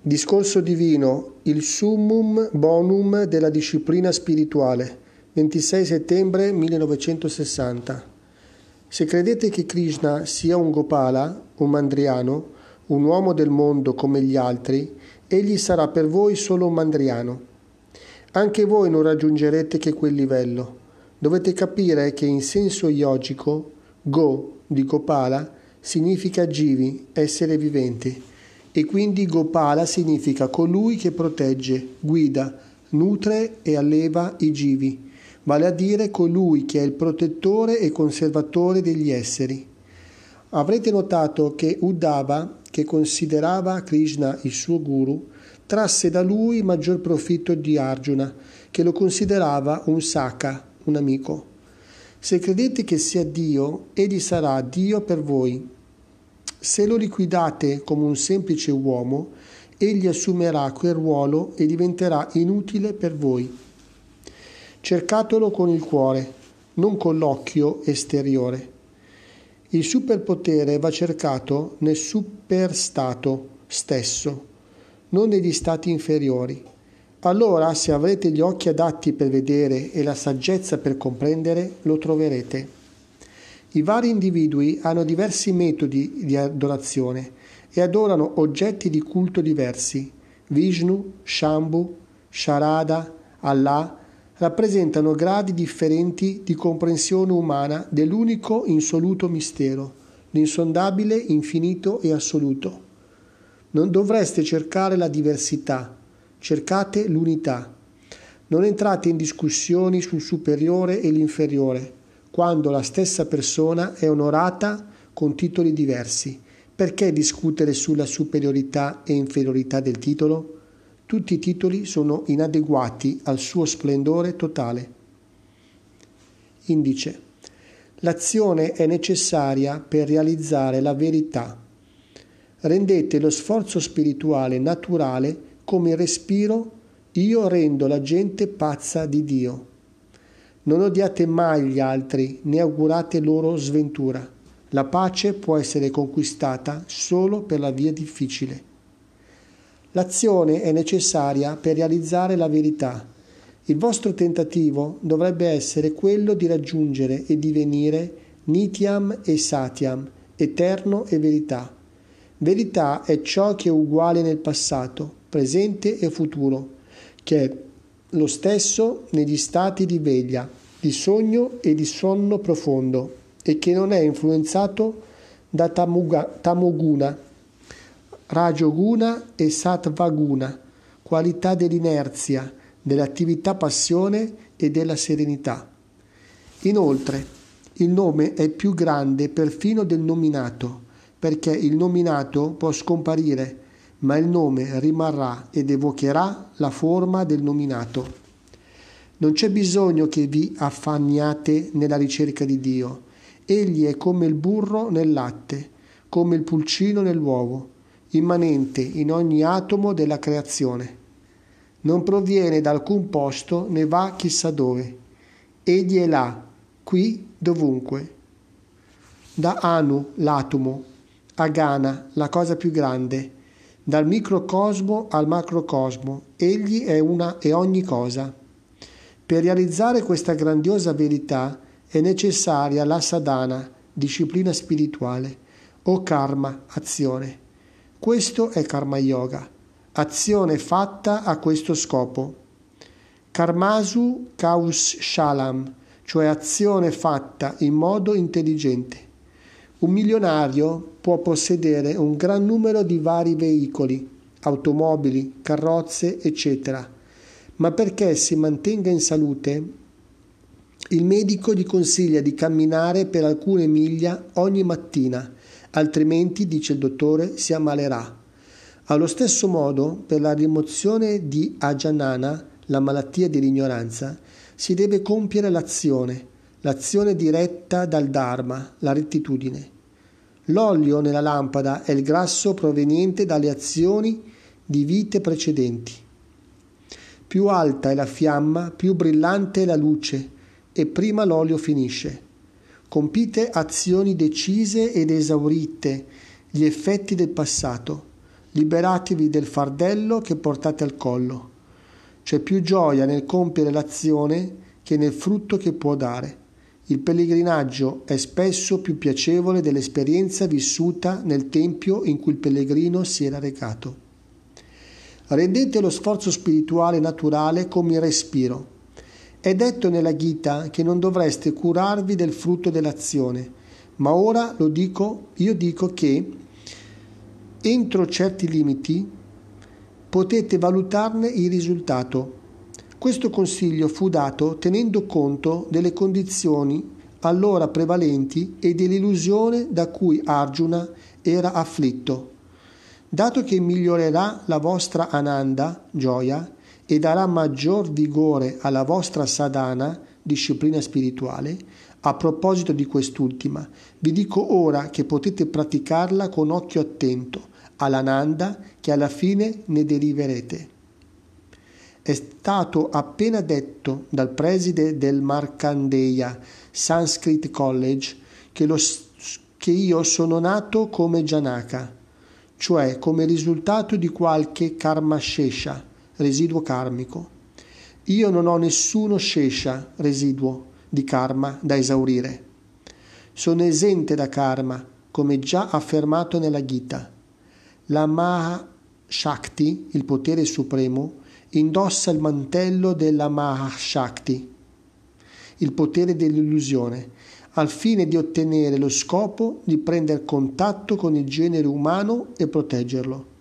Discorso divino, il summum bonum della disciplina spirituale, 26 settembre 1960. Se credete che Krishna sia un Gopala, un mandriano, un uomo del mondo come gli altri, egli sarà per voi solo un mandriano. Anche voi non raggiungerete che quel livello. Dovete capire che in senso yogico, Go di Gopala significa Jivi, essere viventi, e quindi Gopala significa colui che protegge, guida, nutre e alleva i Jivi, vale a dire colui che è il protettore e conservatore degli esseri. Avrete notato che Uddhava che considerava Krishna il suo guru, trasse da lui maggior profitto di Arjuna, che lo considerava un Saka, un amico. Se credete che sia Dio, egli sarà Dio per voi. Se lo liquidate come un semplice uomo, egli assumerà quel ruolo e diventerà inutile per voi. Cercatelo con il cuore, non con l'occhio esteriore. Il superpotere va cercato nel superstato stesso, non negli stati inferiori. Allora, se avrete gli occhi adatti per vedere e la saggezza per comprendere, lo troverete. I vari individui hanno diversi metodi di adorazione e adorano oggetti di culto diversi. Vishnu, Shambhu, Sharada, Allah, rappresentano gradi differenti di comprensione umana dell'unico insoluto mistero, l'insondabile, infinito e assoluto. Non dovreste cercare la diversità, cercate l'unità. Non entrate in discussioni sul superiore e l'inferiore, quando la stessa persona è onorata con titoli diversi. Perché discutere sulla superiorità e inferiorità del titolo? tutti i titoli sono inadeguati al suo splendore totale. Indice. L'azione è necessaria per realizzare la verità. Rendete lo sforzo spirituale naturale come il respiro io rendo la gente pazza di Dio. Non odiate mai gli altri né augurate loro sventura. La pace può essere conquistata solo per la via difficile. L'azione è necessaria per realizzare la verità. Il vostro tentativo dovrebbe essere quello di raggiungere e divenire Nityam e Satyam, eterno e verità. Verità è ciò che è uguale nel passato, presente e futuro, che è lo stesso negli stati di veglia, di sogno e di sonno profondo e che non è influenzato da tamuga, tamoguna, Rajoguna e Sattvaguna, qualità dell'inerzia, dell'attività passione e della serenità. Inoltre, il nome è più grande perfino del nominato, perché il nominato può scomparire, ma il nome rimarrà ed evocherà la forma del nominato. Non c'è bisogno che vi affanniate nella ricerca di Dio. Egli è come il burro nel latte, come il pulcino nell'uovo immanente in ogni atomo della creazione. Non proviene da alcun posto né va chissà dove. Egli è là, qui, dovunque. Da Anu, l'atomo, a Gana, la cosa più grande, dal microcosmo al macrocosmo, egli è una e ogni cosa. Per realizzare questa grandiosa verità è necessaria la sadhana, disciplina spirituale, o karma, azione. Questo è karma yoga, azione fatta a questo scopo. Karmasu kaus shalam, cioè azione fatta in modo intelligente. Un milionario può possedere un gran numero di vari veicoli, automobili, carrozze, eccetera, ma perché si mantenga in salute, il medico gli consiglia di camminare per alcune miglia ogni mattina altrimenti, dice il dottore, si ammalerà. Allo stesso modo, per la rimozione di Ajanana, la malattia dell'ignoranza, si deve compiere l'azione, l'azione diretta dal Dharma, la rettitudine. L'olio nella lampada è il grasso proveniente dalle azioni di vite precedenti. Più alta è la fiamma, più brillante è la luce, e prima l'olio finisce. Compite azioni decise ed esaurite gli effetti del passato. liberatevi del fardello che portate al collo. C'è più gioia nel compiere l'azione che nel frutto che può dare. Il pellegrinaggio è spesso più piacevole dell'esperienza vissuta nel tempio in cui il pellegrino si era recato. Rendete lo sforzo spirituale naturale come il respiro. È detto nella Gita che non dovreste curarvi del frutto dell'azione, ma ora lo dico, io dico che entro certi limiti potete valutarne il risultato. Questo consiglio fu dato tenendo conto delle condizioni allora prevalenti e dell'illusione da cui Arjuna era afflitto. Dato che migliorerà la vostra ananda, gioia, e darà maggior vigore alla vostra sadhana, disciplina spirituale, a proposito di quest'ultima, vi dico ora che potete praticarla con occhio attento all'ananda che alla fine ne deriverete. È stato appena detto dal preside del Markandeya Sanskrit College che, lo, che io sono nato come Janaka cioè come risultato di qualche karma shesha, residuo karmico. Io non ho nessuno shesha, residuo di karma da esaurire. Sono esente da karma, come già affermato nella Gita. La Maha Shakti, il potere supremo, indossa il mantello della Maha Shakti, il potere dell'illusione, al fine di ottenere lo scopo di prendere contatto con il genere umano e proteggerlo.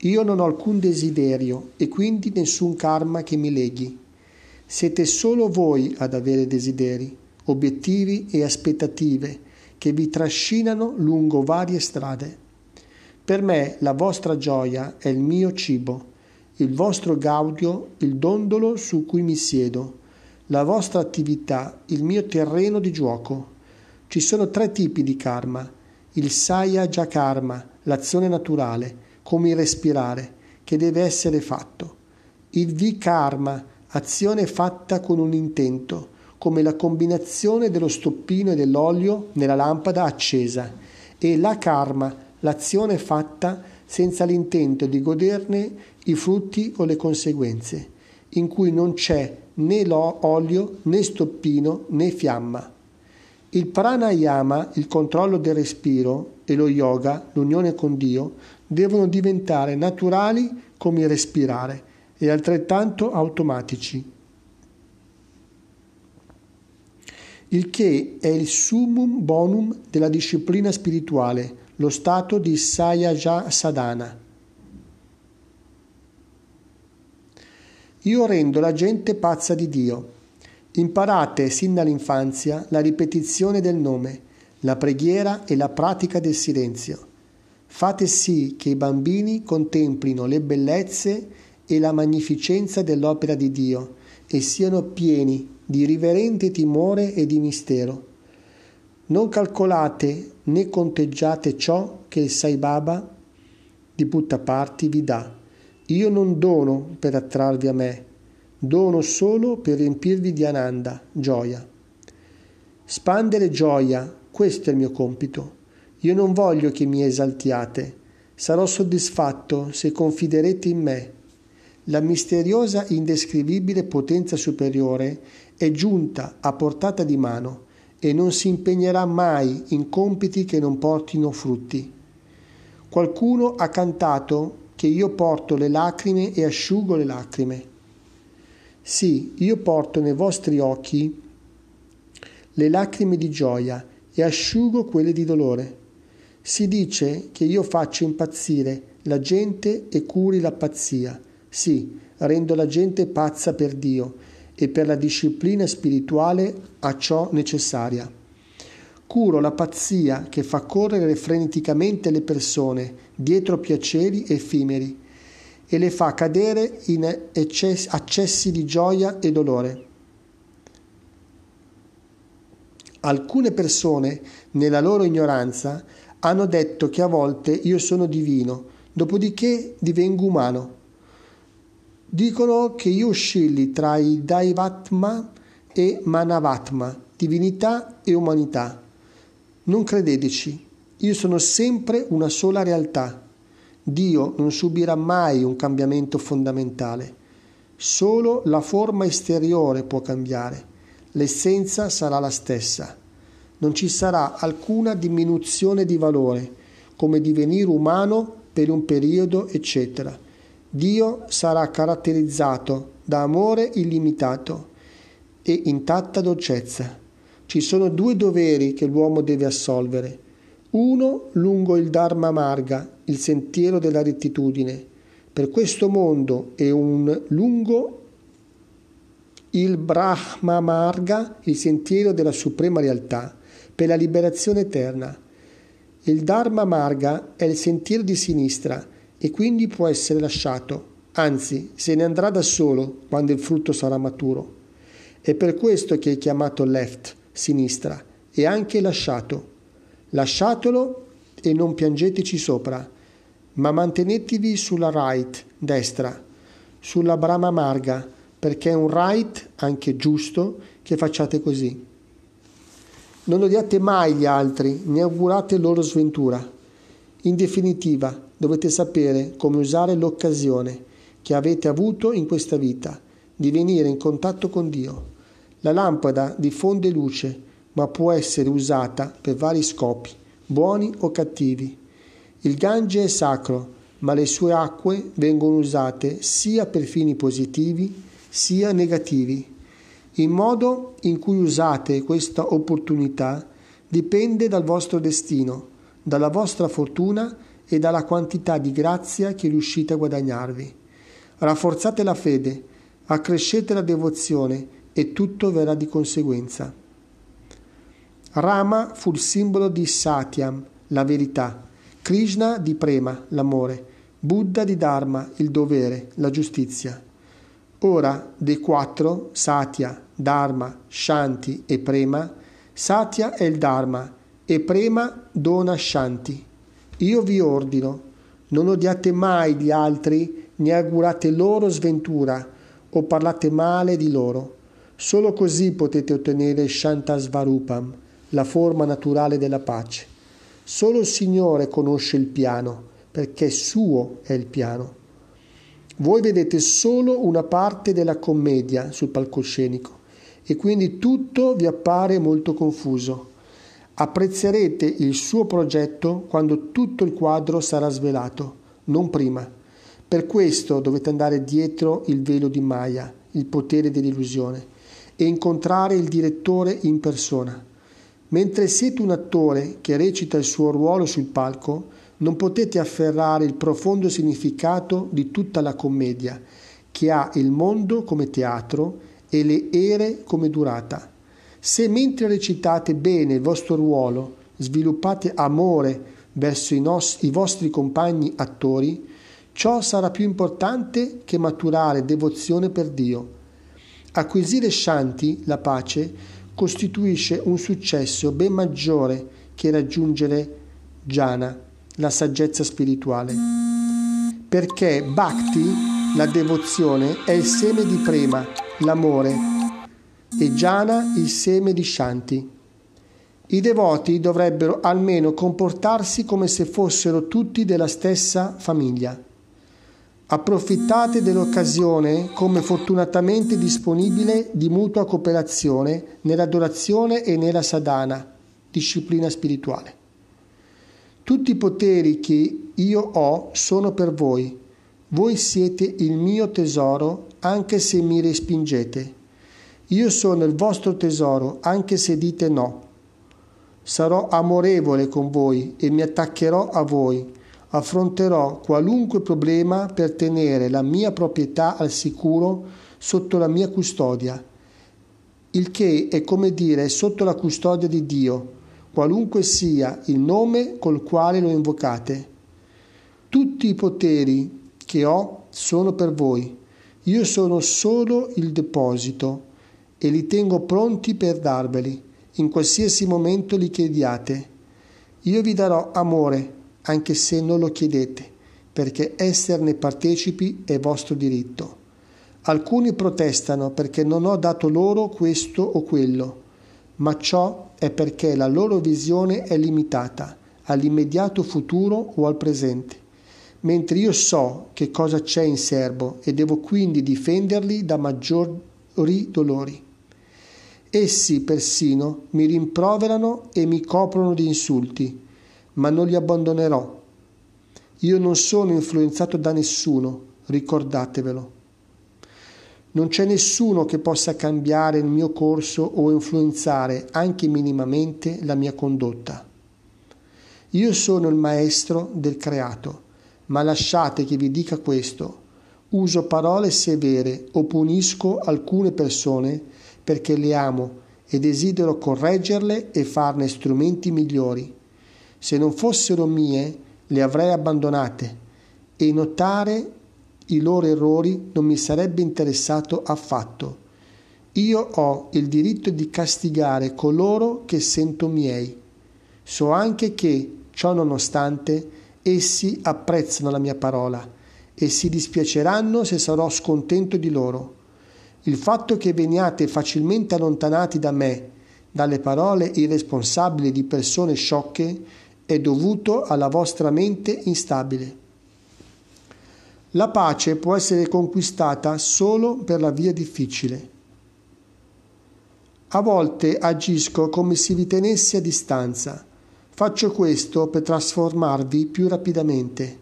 Io non ho alcun desiderio e quindi nessun karma che mi leghi. Siete solo voi ad avere desideri, obiettivi e aspettative che vi trascinano lungo varie strade. Per me la vostra gioia è il mio cibo, il vostro gaudio il dondolo su cui mi siedo la vostra attività, il mio terreno di gioco. Ci sono tre tipi di karma. Il Sayaja Karma, l'azione naturale, come il respirare, che deve essere fatto. Il Vikarma, azione fatta con un intento, come la combinazione dello stoppino e dell'olio nella lampada accesa. E la Karma, l'azione fatta senza l'intento di goderne i frutti o le conseguenze, in cui non c'è né olio né stoppino né fiamma. Il pranayama, il controllo del respiro, e lo yoga, l'unione con Dio, devono diventare naturali come respirare e altrettanto automatici. Il che è il summum bonum della disciplina spirituale, lo stato di Sayaja Sadhana. Io rendo la gente pazza di Dio. Imparate sin dall'infanzia la ripetizione del nome, la preghiera e la pratica del silenzio. Fate sì che i bambini contemplino le bellezze e la magnificenza dell'opera di Dio e siano pieni di riverente timore e di mistero. Non calcolate né conteggiate ciò che il Sai Baba di Puttaparti vi dà io non dono per attrarvi a me, dono solo per riempirvi di ananda, gioia. Spandere gioia, questo è il mio compito. Io non voglio che mi esaltiate. Sarò soddisfatto se confiderete in me. La misteriosa, indescrivibile potenza superiore è giunta a portata di mano e non si impegnerà mai in compiti che non portino frutti. Qualcuno ha cantato che io porto le lacrime e asciugo le lacrime. Sì, io porto nei vostri occhi le lacrime di gioia e asciugo quelle di dolore. Si dice che io faccio impazzire la gente e curi la pazzia. Sì, rendo la gente pazza per Dio e per la disciplina spirituale a ciò necessaria. Curo la pazzia che fa correre freneticamente le persone dietro piaceri effimeri e le fa cadere in accessi di gioia e dolore. Alcune persone, nella loro ignoranza, hanno detto che a volte io sono divino, dopodiché divengo umano. Dicono che io oscilli tra il Daivatma e Manavatma, divinità e umanità. Non credeteci, io sono sempre una sola realtà. Dio non subirà mai un cambiamento fondamentale. Solo la forma esteriore può cambiare, l'essenza sarà la stessa. Non ci sarà alcuna diminuzione di valore, come divenire umano per un periodo, eccetera. Dio sarà caratterizzato da amore illimitato e intatta dolcezza. Ci sono due doveri che l'uomo deve assolvere. Uno lungo il Dharma Marga, il sentiero della rettitudine, per questo mondo e un lungo il Brahma Marga, il sentiero della suprema realtà, per la liberazione eterna. Il Dharma Marga è il sentiero di sinistra e quindi può essere lasciato, anzi se ne andrà da solo quando il frutto sarà maturo. È per questo che è chiamato left, sinistra, e anche lasciato. Lasciatelo e non piangeteci sopra, ma mantenetevi sulla right, destra, sulla Brahma Marga, perché è un right, anche giusto, che facciate così. Non odiate mai gli altri, né augurate loro sventura. In definitiva, dovete sapere come usare l'occasione che avete avuto in questa vita di venire in contatto con Dio. La lampada diffonde luce, ma può essere usata per vari scopi, buoni o cattivi. Il Gange è sacro, ma le sue acque vengono usate sia per fini positivi sia negativi. Il modo in cui usate questa opportunità dipende dal vostro destino, dalla vostra fortuna e dalla quantità di grazia che riuscite a guadagnarvi. Rafforzate la fede, accrescete la devozione e tutto verrà di conseguenza. Rama fu il simbolo di Satyam, la verità, Krishna di Prema, l'amore, Buddha di Dharma, il dovere, la giustizia. Ora, dei quattro, Satya, Dharma, Shanti e Prema, Satya è il Dharma e Prema dona Shanti. Io vi ordino, non odiate mai gli altri né augurate loro sventura o parlate male di loro Solo così potete ottenere Shantasvarupam, la forma naturale della pace. Solo il Signore conosce il piano, perché suo è il piano. Voi vedete solo una parte della commedia sul palcoscenico e quindi tutto vi appare molto confuso. Apprezzerete il suo progetto quando tutto il quadro sarà svelato, non prima. Per questo dovete andare dietro il velo di Maya, il potere dell'illusione e incontrare il direttore in persona. Mentre siete un attore che recita il suo ruolo sul palco, non potete afferrare il profondo significato di tutta la commedia, che ha il mondo come teatro e le ere come durata. Se mentre recitate bene il vostro ruolo, sviluppate amore verso i, nostri, i vostri compagni attori, ciò sarà più importante che maturare devozione per Dio Acquisire Shanti, la pace, costituisce un successo ben maggiore che raggiungere Jhana, la saggezza spirituale. Perché Bhakti, la devozione, è il seme di Prema, l'amore, e Jhana il seme di Shanti. I devoti dovrebbero almeno comportarsi come se fossero tutti della stessa famiglia. Approfittate dell'occasione come fortunatamente disponibile di mutua cooperazione nell'adorazione e nella sadhana, disciplina spirituale. Tutti i poteri che io ho sono per voi. Voi siete il mio tesoro anche se mi respingete. Io sono il vostro tesoro anche se dite no. Sarò amorevole con voi e mi attaccherò a voi affronterò qualunque problema per tenere la mia proprietà al sicuro sotto la mia custodia, il che è come dire sotto la custodia di Dio, qualunque sia il nome col quale lo invocate. Tutti i poteri che ho sono per voi, io sono solo il deposito e li tengo pronti per darveli, in qualsiasi momento li chiediate. Io vi darò amore, anche se non lo chiedete, perché esserne partecipi è vostro diritto. Alcuni protestano perché non ho dato loro questo o quello, ma ciò è perché la loro visione è limitata all'immediato futuro o al presente. mentre io so che cosa c'è in serbo e devo quindi difenderli da maggiori dolori. Essi persino mi rimproverano e mi coprono di insulti, ma non li abbandonerò. Io non sono influenzato da nessuno, ricordatevelo. Non c'è nessuno che possa cambiare il mio corso o influenzare anche minimamente la mia condotta. Io sono il maestro del creato, ma lasciate che vi dica questo. Uso parole severe o punisco alcune persone perché le amo e desidero correggerle e farne strumenti migliori. Se non fossero mie, le avrei abbandonate e notare i loro errori non mi sarebbe interessato affatto. Io ho il diritto di castigare coloro che sento miei. So anche che, ciò nonostante, essi apprezzano la mia parola e si dispiaceranno se sarò scontento di loro. Il fatto che veniate facilmente allontanati da me, dalle parole irresponsabili di persone sciocche, è dovuto alla vostra mente instabile. La pace può essere conquistata solo per la via difficile. A volte agisco come se vi tenessi a distanza. Faccio questo per trasformarvi più rapidamente.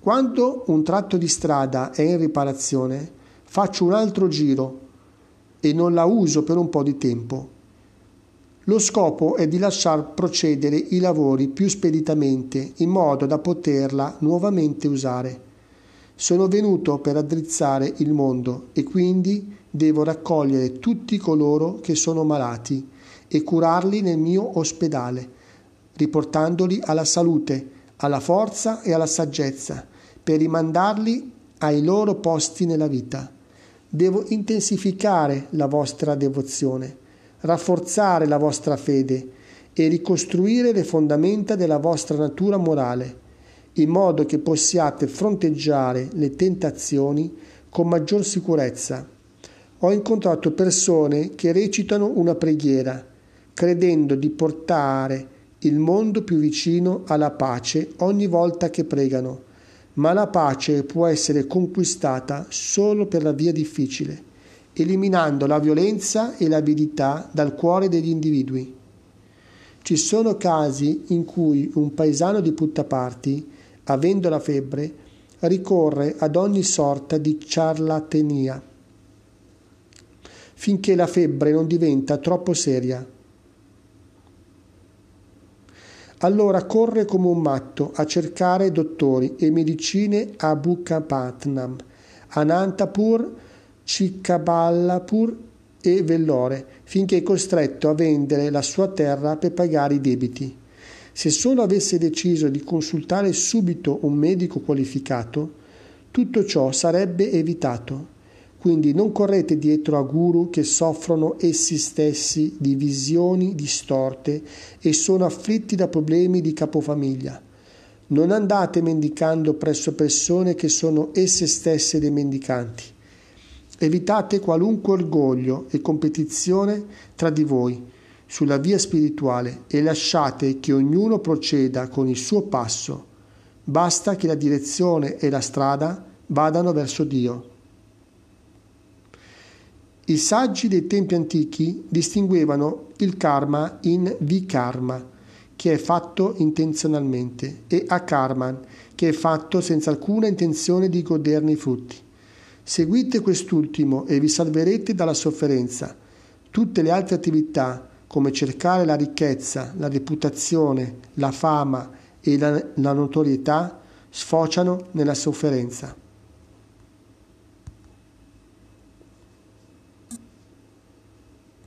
Quando un tratto di strada è in riparazione, faccio un altro giro e non la uso per un po' di tempo. Lo scopo è di lasciar procedere i lavori più speditamente in modo da poterla nuovamente usare. Sono venuto per addrizzare il mondo e quindi devo raccogliere tutti coloro che sono malati e curarli nel mio ospedale, riportandoli alla salute, alla forza e alla saggezza, per rimandarli ai loro posti nella vita. Devo intensificare la vostra devozione, rafforzare la vostra fede e ricostruire le fondamenta della vostra natura morale in modo che possiate fronteggiare le tentazioni con maggior sicurezza. Ho incontrato persone che recitano una preghiera, credendo di portare il mondo più vicino alla pace ogni volta che pregano, ma la pace può essere conquistata solo per la via difficile, eliminando la violenza e l'avidità dal cuore degli individui. Ci sono casi in cui un paesano di Puttaparti avendo la febbre, ricorre ad ogni sorta di ciarlatania, finché la febbre non diventa troppo seria. Allora corre come un matto a cercare dottori e medicine a Bukkapatnam, Anantapur, Cikkaballapur e Vellore, finché è costretto a vendere la sua terra per pagare i debiti. Se solo avesse deciso di consultare subito un medico qualificato, tutto ciò sarebbe evitato. Quindi non correte dietro a guru che soffrono essi stessi di visioni distorte e sono afflitti da problemi di capofamiglia. Non andate mendicando presso persone che sono esse stesse dei mendicanti. Evitate qualunque orgoglio e competizione tra di voi sulla via spirituale e lasciate che ognuno proceda con il suo passo. Basta che la direzione e la strada vadano verso Dio. I saggi dei tempi antichi distinguevano il karma in vikarma, che è fatto intenzionalmente, e akarman, che è fatto senza alcuna intenzione di goderne i frutti. Seguite quest'ultimo e vi salverete dalla sofferenza. Tutte le altre attività come cercare la ricchezza, la reputazione, la fama e la, la notorietà, sfociano nella sofferenza.